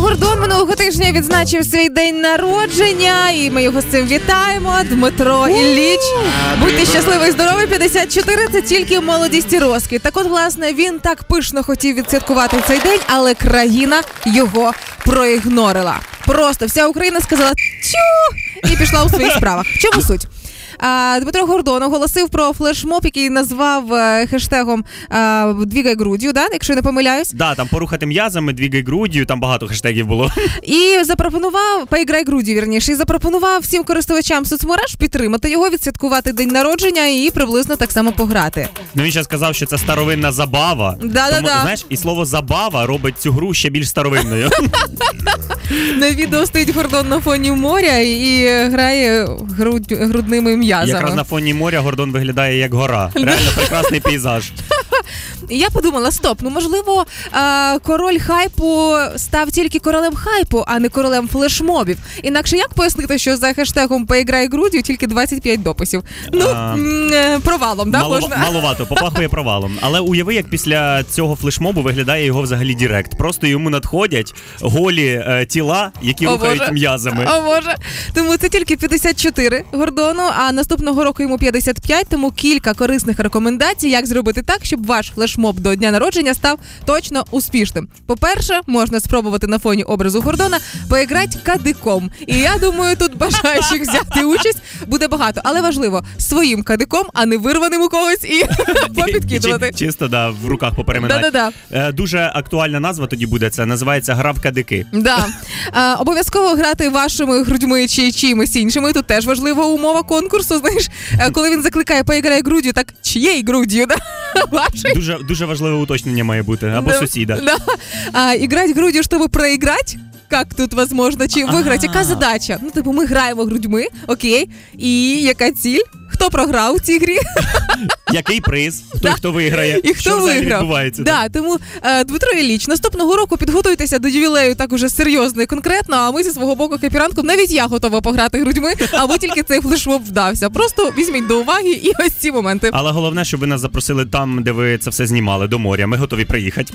Гордон минулого тижня відзначив свій день народження, і ми його з цим вітаємо. Дмитро Ілліч. Будьте щасливі і здорові. 54 – це тільки молодість і розквіт. Так от, власне, він так пишно хотів відсвяткувати цей день, але країна його проігнорила. Просто вся Україна сказала тю і пішла у своїх справах. В чому суть? Дмитро Гордон оголосив про флешмоб, який назвав е, хештегом «Двігай груддю», да, якщо я не помиляюсь. Да, там порухати м'язами, двігай груддю, там багато хештегів було. І запропонував поіграй груді, вірніше, і запропонував всім користувачам соцмереж підтримати його, відсвяткувати день народження і приблизно так само пограти. Ну він ще сказав, що це старовинна забава. Да-да-да. Знаєш, і слово забава робить цю гру ще більш старовинною. На відео стоїть Гордон на фоні моря і грає груд... грудними м'язами. Якраз на фоні моря Гордон виглядає як гора. Реально прекрасний пейзаж. І я подумала: стоп, ну можливо, е, король хайпу став тільки королем хайпу, а не королем флешмобів. Інакше як пояснити, що за хештегом поіграй грудью тільки 25 дописів? Ну е, провалом, да, можна. маловато, попахує провалом. Але уяви, як після цього флешмобу виглядає його взагалі Direct. Просто йому надходять голі е, тіла, які рухають м'язами. О Боже. Тому це тільки 54 Гордону, а наступного року йому 55, тому кілька корисних рекомендацій, як зробити так, щоб ваш флешмоб до дня народження став точно успішним. По-перше, можна спробувати на фоні образу Гордона поіграти кадиком. І я думаю, тут бажаючих взяти участь буде багато, але важливо своїм кадиком, а не вирваним у когось і попідкидувати. Чисто да, в руках попереминати. Да-да-да. Е, Дуже актуальна назва тоді буде. Це називається гра в кадики. Да. Обов'язково грати вашими грудьми чи чимось іншими. Тут теж важлива умова конкурсу. Знаєш, Е, коли він закликає поіграй груддю, так чиєю груддю? Да? Вашою? Дуже дуже важливе уточнення має бути або Да. сусіда. Да. А, Іграть грудью, чтобы проиграть? Как тут возможно? Чи виграти? Яка задача? Ну, типу, ми граємо грудьми, окей. І яка ціль? Хто програв у цій грі? Який приз? Хто хто виграє? І хто що виграв? відбувається? Да, тому е, Дмитро Ілліч, наступного року підготуйтеся до ювілею так уже серйозно і конкретно. А ми зі свого боку капіранком навіть я готова пограти грудьми, або тільки цей флешмоб вдався. Просто візьміть до уваги і ось ці моменти. Але головне, щоб ви нас запросили там, де ви це все знімали, до моря. Ми готові приїхати.